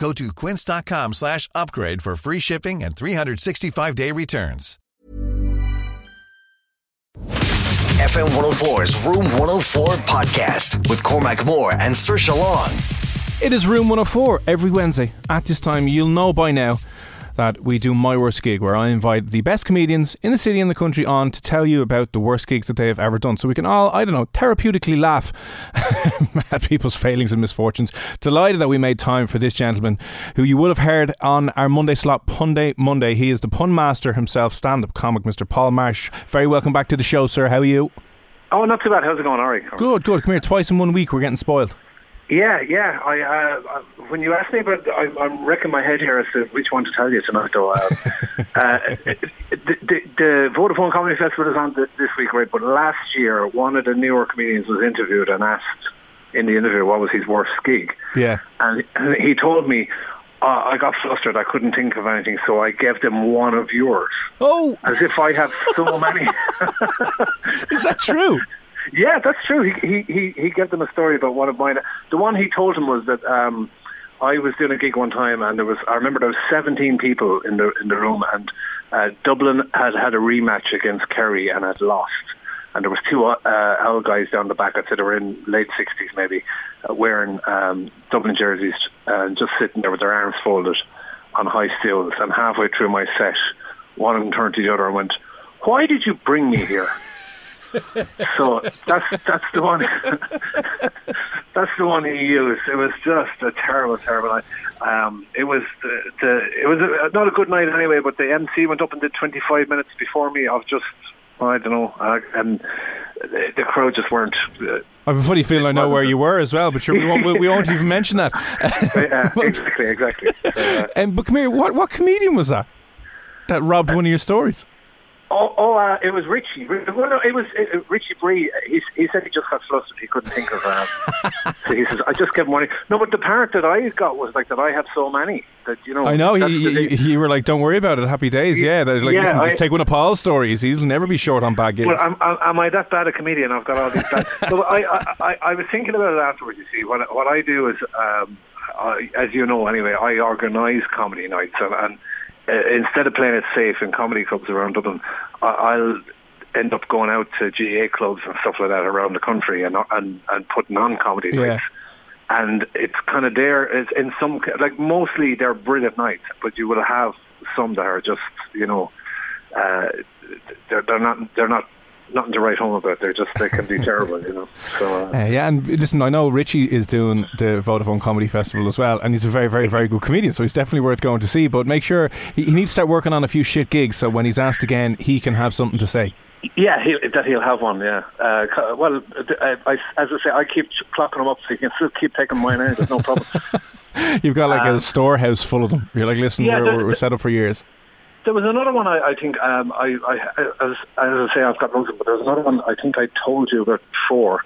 Go to quince.com slash upgrade for free shipping and 365-day returns. FM 104's Room 104 podcast with Cormac Moore and Sir Long. It is Room 104 every Wednesday. At this time, you'll know by now that we do My Worst Gig, where I invite the best comedians in the city and the country on to tell you about the worst gigs that they have ever done. So we can all, I don't know, therapeutically laugh at people's failings and misfortunes. Delighted that we made time for this gentleman who you would have heard on our Monday slot, Punday Monday. He is the pun master himself, stand up comic, Mr. Paul Marsh. Very welcome back to the show, sir. How are you? Oh, not too bad. How's it going, Ari? Good, good. Come here. Twice in one week, we're getting spoiled. Yeah, yeah. I, uh, when you asked me about, I, I'm wrecking my head here as to which one to tell you tonight. Though, uh, uh, the, the, the Vodafone Comedy Festival is on this week, right? But last year, one of the newer comedians was interviewed and asked in the interview what was his worst gig, Yeah. and he told me. Uh, I got flustered. I couldn't think of anything, so I gave them one of yours, Oh, as if I have so many. is that true? Yeah, that's true. He he he he gave them a story about one of mine. The one he told him was that um, I was doing a gig one time, and there was I remember there was 17 people in the in the room, and uh, Dublin had had a rematch against Kerry and had lost. And there was two uh, old guys down the back. I'd say they were in late 60s, maybe, uh, wearing um, Dublin jerseys and just sitting there with their arms folded on high stools. And halfway through my set, one of them turned to the other and went, "Why did you bring me here?" So that's that's the one. that's the one he used. It was just a terrible, terrible night. Um, it was the, the it was a, not a good night anyway. But the MC went up and did 25 minutes before me of just I don't know, uh, and the, the crowd just weren't. Uh, I have a funny feeling I know where you were as well, but sure, we won't, we, won't even mention that. uh, exactly, exactly. So, uh, Um, but come here, what, what comedian was that that robbed one of your stories? Oh, oh uh, it was Richie. Well, no, it was uh, Richie Bree. He, he said he just got flustered. He couldn't think of. Um, so he says, "I just gave money." No, but the part that I got was like that. I have so many that you know. I know, that's you, you, were like, don't worry about it, happy days. Yeah, that, like, Yeah, listen, just take one of Paul's stories. He'll never be short on bad gigs. Well, am, am, am I that bad a comedian? I've got all these bad. so I, I, I, I was thinking about it afterwards. You see, what what I do is, um, I, as you know, anyway, I organise comedy nights, and, and uh, instead of playing it safe in comedy clubs around Dublin, I, I'll end up going out to GA clubs and stuff like that around the country, and and and putting on comedy Yeah. nights. And it's kind of there. It's in some like mostly they're brilliant nights, but you will have some that are just you know uh, they're they're not they're not nothing to write home about. They're just they can be terrible, you know. So uh, Uh, yeah, and listen, I know Richie is doing the Vodafone Comedy Festival as well, and he's a very, very, very good comedian, so he's definitely worth going to see. But make sure he, he needs to start working on a few shit gigs, so when he's asked again, he can have something to say. yeah, he'll, that he'll have one. Yeah. Uh, well, I, I, as I say, I keep clocking them up so you can still keep taking mine in. There's no problem. You've got like a Um, storehouse full of them. You're like, listen, Yeah, we're, we're set up for years. There was another one I, I think um, I, I as, as I say I've got loads of but there was another one I think I told you about before.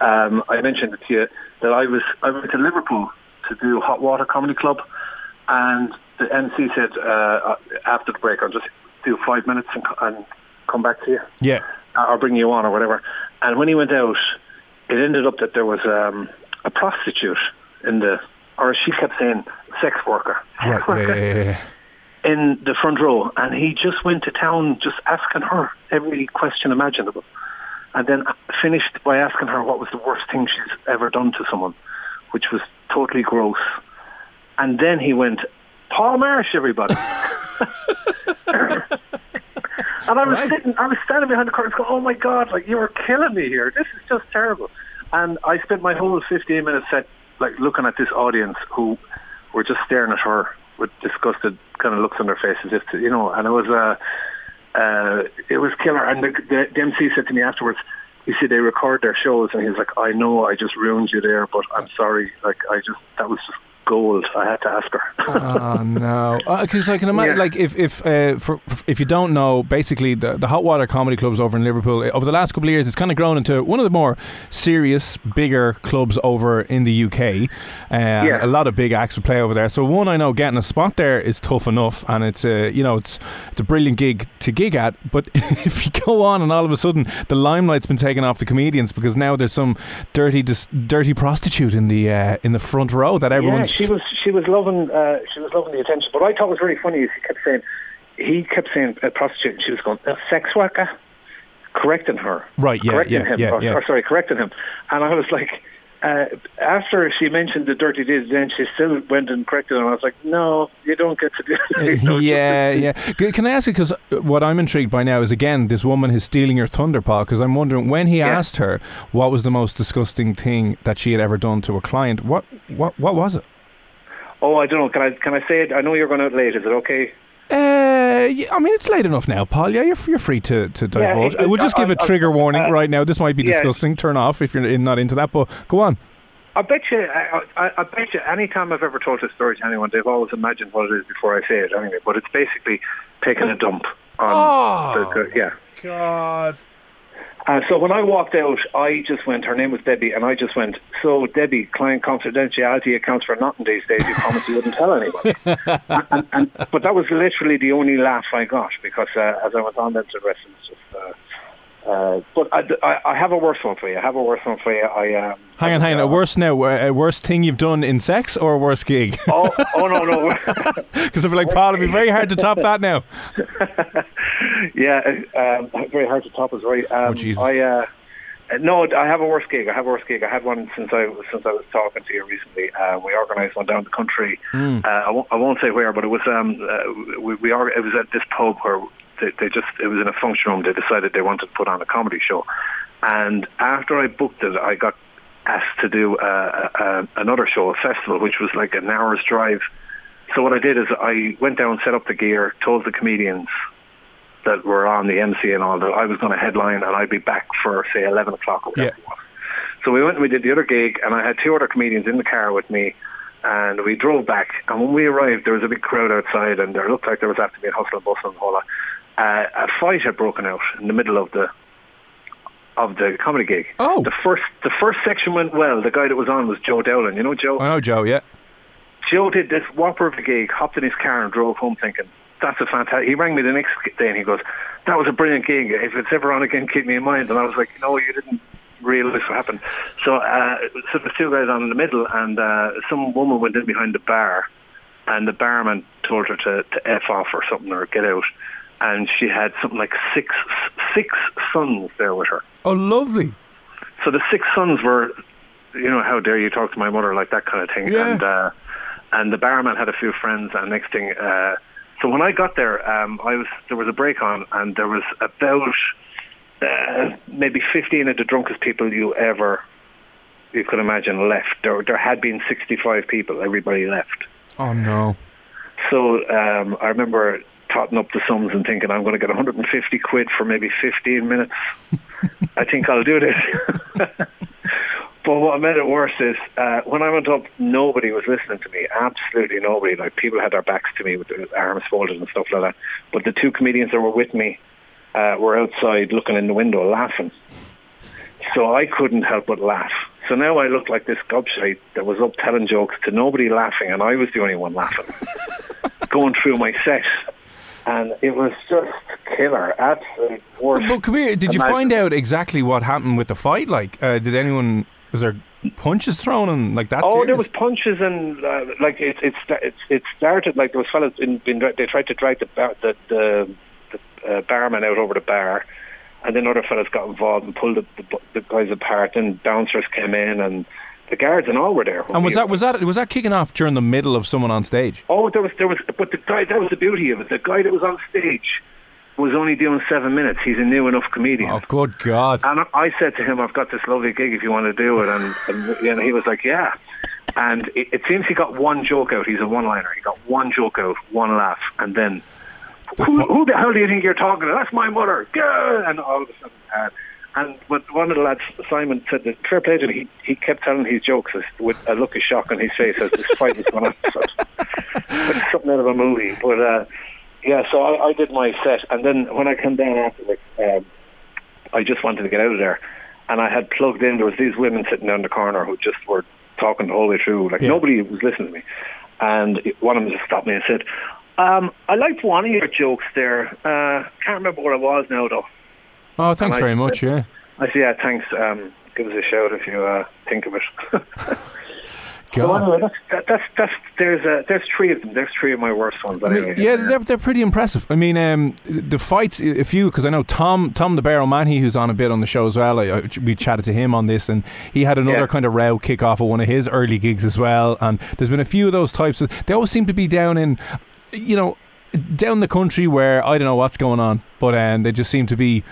Um, I mentioned it to you that I was I went to Liverpool to do Hot Water Comedy Club, and the MC said uh, after the break I'll just do five minutes and, and come back to you Yeah. or bring you on or whatever. And when he went out, it ended up that there was um, a prostitute in the, or she kept saying sex worker, Right. sex Yeah, worker yeah, yeah, yeah. In the front row, and he just went to town just asking her every question imaginable, and then finished by asking her what was the worst thing she's ever done to someone, which was totally gross. And then he went, Paul Marsh, everybody. And I was Right. sitting, I was standing behind the curtain, going, "Oh my god, like you are killing me here. This is just terrible." And I spent my whole 15 minute set like looking at this audience who were just staring at her with disgusted kind of looks on their faces, just to, you know. And it was uh, uh, it was killer. And the, the, the MC said to me afterwards, he said they record their shows, and he was like, "I know, I just ruined you there, but I'm sorry. Like I just that was just gold. I had to ask her." oh no! Because I can imagine, Yeah. like, if if uh, for, if you don't know, basically the the Hot Water Comedy Clubs over in Liverpool uh, over the last couple of years, it's kind of grown into one of the more serious, bigger clubs over in the UK. Uh, Yeah. a lot of big acts would play over there. So one, I know getting a spot there is tough enough, and it's a you know it's it's a brilliant gig to gig at. But if you go on and all of a sudden the limelight's been taken off the comedians because now there's some dirty dis- dirty prostitute in the uh, in the front row that everyone's she was she was loving uh, she was loving the attention. But what I thought was really funny is he kept saying he kept saying a prostitute, and she was going a sex worker, correcting her. Right, yeah, correcting yeah, him, yeah, or, yeah. or sorry, correcting him. And I was like. Uh, after she mentioned the dirty deeds, then she still went and corrected him. I was like, "No, you don't get to do that." Yeah, yeah. Can I ask you? Because what I'm intrigued by now is again, this woman is stealing your thunder, Paul. Because I'm wondering when he Yeah. asked her what was the most disgusting thing that she had ever done to a client. What, what, what was it? Oh, I don't know. Can I can I say it? I know you're going out late. Is it okay? Uh, yeah, I mean, it's late enough now, Paul. Yeah, you're, you're free to, to Yeah, divulge. it- I will just I- give a trigger warning uh, right now. This might be yeah. disgusting. Turn off if you're in, not into that. But go on. I bet you, I, I, I bet you, any time I've ever told this story to anyone, they've always imagined what it is before I say it. Anyway, but it's basically taking a dump. On Oh. the, yeah. God. Uh, so when I walked out, I just went. Her name was Debbie, and I just went. So Debbie, client confidentiality accounts for nothing these days. You promised you wouldn't tell anyone. and, and, and, but that was literally the only laugh I got because uh, as I went on, then the rest. Uh, uh, but I, I, I have a worse one for you. I have a worse one for you. I um, Hang on, hang on. A worse now, a worst thing you've done in sex or a worse gig? Oh, oh no, no. Because I feel like Paul, it'd be very hard to top that now. yeah, um, very hard to top is right. Um, Oh. I uh, no, I have a worse gig. I have a worse gig. I had one since I since I was talking to you recently. Uh, we organised one down the country. Uh, I, won't, I won't say where, but it was um, uh, we, we are. It was at this pub where they, they just it was in a function room. They decided they wanted to put on a comedy show, and after I booked it, I got asked to do uh, uh, another show, a festival, which was like an hour's drive. So what I did is I went down, set up the gear, told the comedians that were on the MC and all that I was going to headline and I'd be back for say eleven o'clock or whatever Yeah. So we went and we did the other gig and I had two other comedians in the car with me and we drove back and when we arrived there was a big crowd outside and there looked like there was after being hustle and bustle and all that. Uh, a fight had broken out in the middle of the of the comedy gig. Oh. The first the first section went well. The guy that was on was Joe Dowling. You know Joe? I know, Joe. Yeah. Joe did this whopper of a gig, hopped in his car and drove home thinking, that's a fantastic... He rang me the next day and he goes, that was a brilliant gig. If it's ever on again, keep me in mind. And I was like, no, you didn't realise what happened. So, uh, so there's two guys on in the middle and uh, some woman went in behind the bar and the barman told her to, to F off or something or get out. And she had something like six six sons there with her. Oh, lovely. So the six sons were, you know, how dare you talk to my mother like that kind of thing. Yeah. And uh, and the barman had a few friends. And next thing, uh, so when I got there, um, I was there was a break on, and there was about uh, maybe fifteen of the drunkest people you ever you could imagine left. There there had been sixty five people. Everybody left. Oh no. So um, I remember totting up the sums and thinking I'm going to get 150 quid for maybe 15 minutes. I think I'll do this. but what made it worse is uh, when I went up, nobody was listening to me. Absolutely nobody. Like people had their backs to me with their arms folded and stuff like that. But the two comedians that were with me uh, were outside looking in the window laughing. So I couldn't help but laugh. So now I looked like this gobshite that was up telling jokes to nobody laughing, and I was the only one laughing. going through my set, and it was just killer. Absolute worst. But come here. Did you find out exactly what happened with the fight? Like, uh, did anyone? Was there punches thrown and like that? Oh, there was punches and uh, like it, it, it, it started like there was fellas in, in they tried to drag the bar, the the, the uh, barman out over the bar, and then other fellas got involved and pulled the, the, the guys apart. And bouncers came in and the guards and all were there. And was that was that was that kicking off during the middle of someone on stage? Oh, there was there was, but the guy that was the beauty of it. The guy that was on stage was only doing seven minutes. He's a new enough comedian. Oh, good God. And I said to him, I've got this lovely gig if you want to do it. And, and, and he was like, yeah. And it, it seems he got one joke out. He's a one-liner. He got one joke out, one laugh. And then, who, who the hell do you think you're talking to? That's my mother. Gah! And all of a sudden, uh, and but one of the lads, Simon, said that fair play to him. He, he kept telling his jokes with a look of shock on his face as this fight was going on. So, it's something out of a movie. But uh, yeah, so I, I did my set, and then when I came down after, like, um, I just wanted to get out of there, and I had plugged in. There was these women sitting down the corner who just were talking the whole way through. Like Yeah. nobody was listening to me, and one of them just stopped me and said. Um, I liked one of your jokes there. Uh, can't remember what it was now, though. Oh, thanks I- very much, yeah. I see. yeah, thanks. Um, give us a shout if you uh, think of it. God. anyway, that's, that, that's that's there's uh, there's three of them. There's three of my worst ones. I mean, yeah, they're, they're pretty impressive. I mean, um, the fights, a few, because I know Tom Tom the Bear O'Mahony, who's on a bit on the show as well. I, I, we chatted to him on this, and he had another Yeah. kind of row kick off of one of his early gigs as well. And there's been a few of those types. Of, they always seem to be down in, you know, down the country where I don't know what's going on, but um, they just seem to be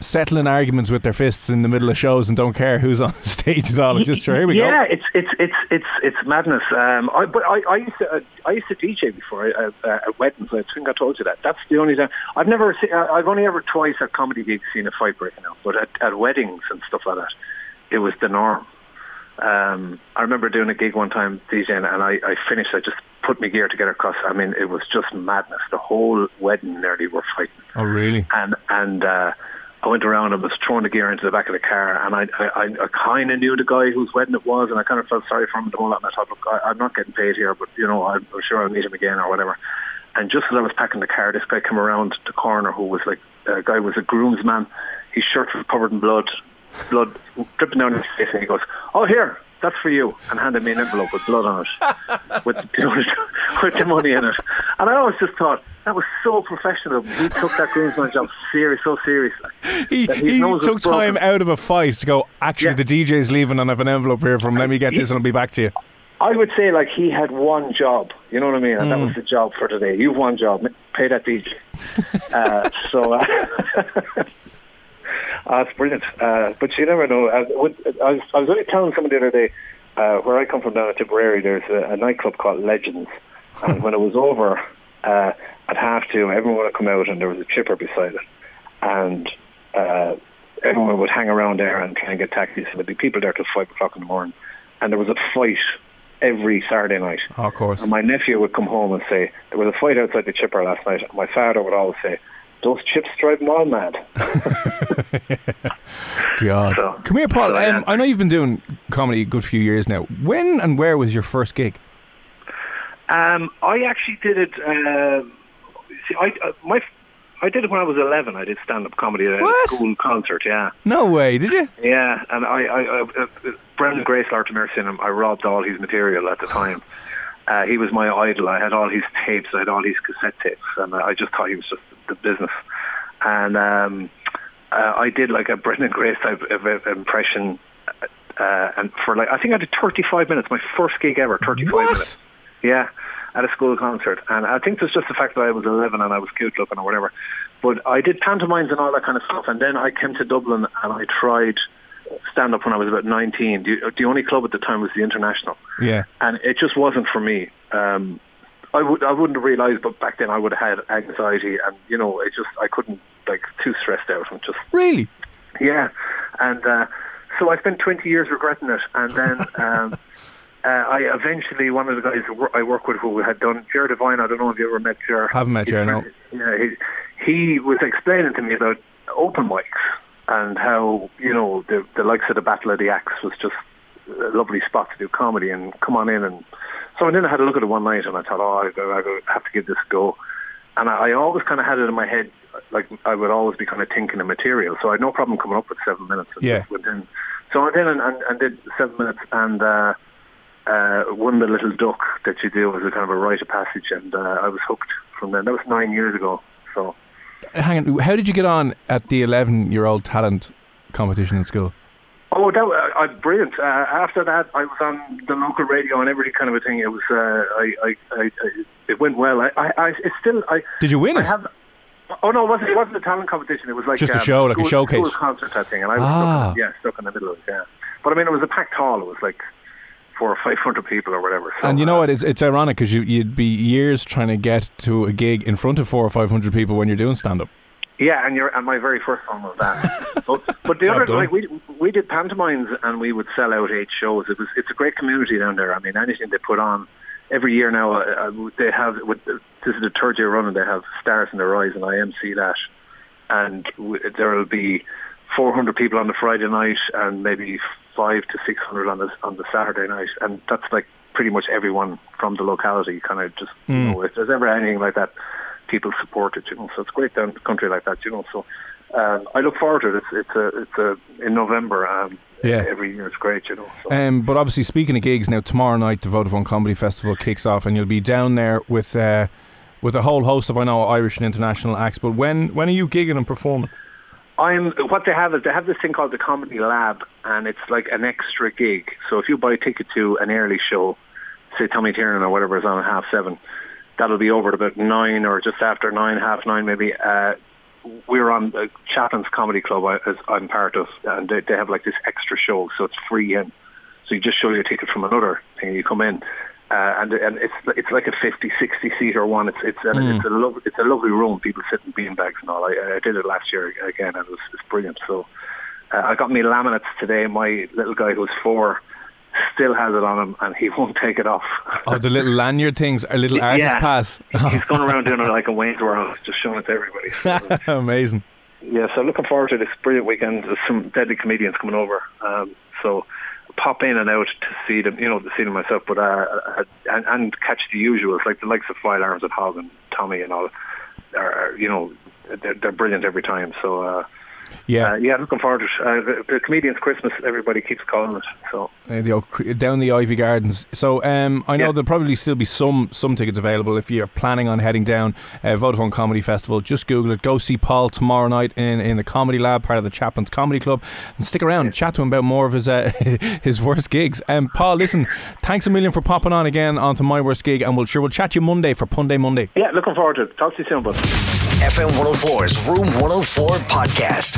settling arguments with their fists in the middle of shows and don't care who's on the stage at all. It's just sure, here we yeah, go. it's it's it's it's it's madness. Um, I, but I, I used to uh, I used to DJ before uh, uh, at weddings. I think I told you that. That's the only time I've never. Se- uh, I've only ever twice at comedy gigs seen a fight breaking out, but at, at weddings and stuff like that, it was the norm. Um, I remember doing a gig one time DJing, and I, I finished. I just put my gear together because I mean it was just madness. The whole wedding nearly were fighting Oh, really? and and uh, I went around and was throwing the gear into the back of the car, and I I, I, kind of knew the guy whose wedding it was, and I kind of felt sorry for him and all that. And I thought, look, I, I'm not getting paid here, but you know, I'm, I'm sure I'll meet him again or whatever. And just as I was packing the car, this guy came around the corner who was like, a guy was a groomsman. His shirt was covered in blood, blood dripping down his face, and he goes, "Oh, here." That's for you, and handed me an envelope with blood on it, with, with the money in it. And I always just thought that was so professional. He took that groomsman job serious, so seriously. He, that his he took time broken. out of a fight to go, actually, Yeah. the DJ's leaving and I have an envelope here from, let me get this and I'll be back to you. I would say like he had one job. You know what I mean? And that Mm. was the job for today. You've one job. Pay that DJ. uh, so uh, uh, it's brilliant. Uh, but you never know. Uh, with, I, was, I was only telling somebody the other day uh, where I come from down at Tipperary. There's a, a nightclub called Legends, and when it was over uh, at half two, everyone would come out and there was a chipper beside it, and. Uh, Everyone would hang around there and try and get taxis. So there'd be people there till five o'clock in the morning, and there was a fight every Saturday night. Oh, of course. And my nephew would come home and say, there was a fight outside the chipper last night. And my father would always say, those chips drive them all mad. God. So- Come here, Paul. so, yeah. Um, I know you've been doing comedy a good few years now. When and where was your first gig? Um, I actually did it. Uh, see, I uh, my I did it when I was eleven. I did stand up comedy at What? a school concert. Yeah, No way, did you? yeah. And I, I, I uh, uh, Brendan Grace, Lord Mercy, and him. I robbed all his material at the time. Uh, he was my idol. I had all his tapes. I had all his cassette tapes, and I just thought he was just the business. And um, uh, I did like a Brendan Grace type of impression. Uh, and for like, I think I did 35 minutes. My first gig ever, 35 What? minutes. Yeah, at a school concert. And I think it was just the fact that I was 11 and I was cute looking or whatever. But I did pantomimes and all that kind of stuff. And then I came to Dublin and I tried stand up when I was about 19. The, the only club at the time was the International. Yeah. And it just wasn't for me. Um, I would I wouldn't have realised, but back then I would have had anxiety, and you know, it just I couldn't like too stressed out and just Really? yeah, and uh, so I spent 20 years regretting it, and then um, uh, I eventually one of the guys I work with who we had done Pierre Devine. I don't know if you ever met Pierre. Haven't met Pierre, no. Yeah, he, he was explaining to me about open mics and how you know the the likes of the Battle of the Axe was just a lovely spot to do comedy and come on in and so I then I had a look at it one night and I thought, oh, I, go- I go- have to give this a go. And I, I always kind of had it in my head, like I would always be kind of thinking of material, so I had no problem coming up with seven minutes. And Yeah. just went in. So I went in and, and, and did seven minutes, and uh, uh, won the little duck that you do as a kind of a rite of passage, and uh, I was hooked from then. That was nine years ago. So Hang on. How did you get on at the 11 year old talent competition in school? Oh, that was uh, brilliant. Uh, after that, I was on the local radio and every kind of a thing. It was, uh, I, I, I, it went well. I, I, I it's still, I, Did you win I it? have. Oh no, it wasn't. It wasn't a talent competition. It was like Just a um, show, like a showcase. school concert type thing. And I was Ah. stuck, in, yeah stuck in the middle of it. Yeah, but I mean, it was a packed hall. It was like four or five hundred people or whatever. So, And you know uh, what? It's, it's ironic because you, you'd be years trying to get to a gig in front of four or five hundred people when you're doing stand up. Yeah, and your and my very first one was that. but, but the other done. like we we did pantomimes and we would sell out eight shows. It was it's a great community down there. I mean, anything they put on every year now, uh, uh, they have. With, this is the third year running. They have Stars in Their Eyes, and I MC that. And w- there will be 400 people on the Friday night, and maybe five to 600 on the on the Saturday night, and that's like pretty much everyone from the locality. Kind of just you know, if there's ever anything like that, people support it. You know, so it's great down the country like that. You know, so. Um, I look forward to it. It's, it's a, it's a in November. Um, Yeah. every year it's great, you know. So. Um, but obviously, speaking of gigs, now tomorrow night the Vodafone Comedy Festival kicks off, and you'll be down there with uh, with a whole host of I know Irish and international acts. But when when are you gigging and performing? I'm what they have is they have this thing called the Comedy Lab, and it's like an extra gig. So if you buy a ticket to an early show, say Tommy Tiernan or whatever is on at half seven, that'll be over at about nine or just after nine, half nine maybe. Uh, we're on uh, Chapman's Comedy Club, I- as I'm part of, and they, they have like this extra show, so it's free in. So you just show your ticket from another thing, you come in. Uh, and and it's it's like a 50, 60 seater one. It's it's a, it's a lovely it's a lovely room. People sit in beanbags and all. I, I did it last year again, and it was it's brilliant. So uh, I got me laminates today. My little guy who's four still has it on him, and he won't take it off. Oh, the little lanyard things, a little artist Yeah. pass. He's going around doing it like a Wayne's World, just showing it to everybody. So, Amazing. yeah, so looking forward to this brilliant weekend. There's some deadly comedians coming over, um, so pop in and out to see them, you know, to see them myself, but uh, uh, and, and catch the usuals like the likes of Five Arms and Hog and Tommy and all. Are, are, you know, they're, they're brilliant every time. So uh, Yeah, uh, yeah, looking forward to it. Uh, the, the comedians Christmas. Everybody keeps calling it. So Uh, the old, down the Iveagh Gardens. So um, I know Yeah. there'll probably still be some some tickets available if you're planning on heading down uh, Vodafone Comedy Festival. Just Google it. Go see Paul tomorrow night in, in the Comedy Lab, part of the Chapman's Comedy Club, and stick around. Chat to him about more of his uh, his worst gigs. Um, Paul, listen, thanks a million for popping on again onto my worst gig, and we'll sure we'll chat you Monday for Punday Monday. yeah, looking forward to it. Talk to you soon, bud. FM 104's Room 104 podcast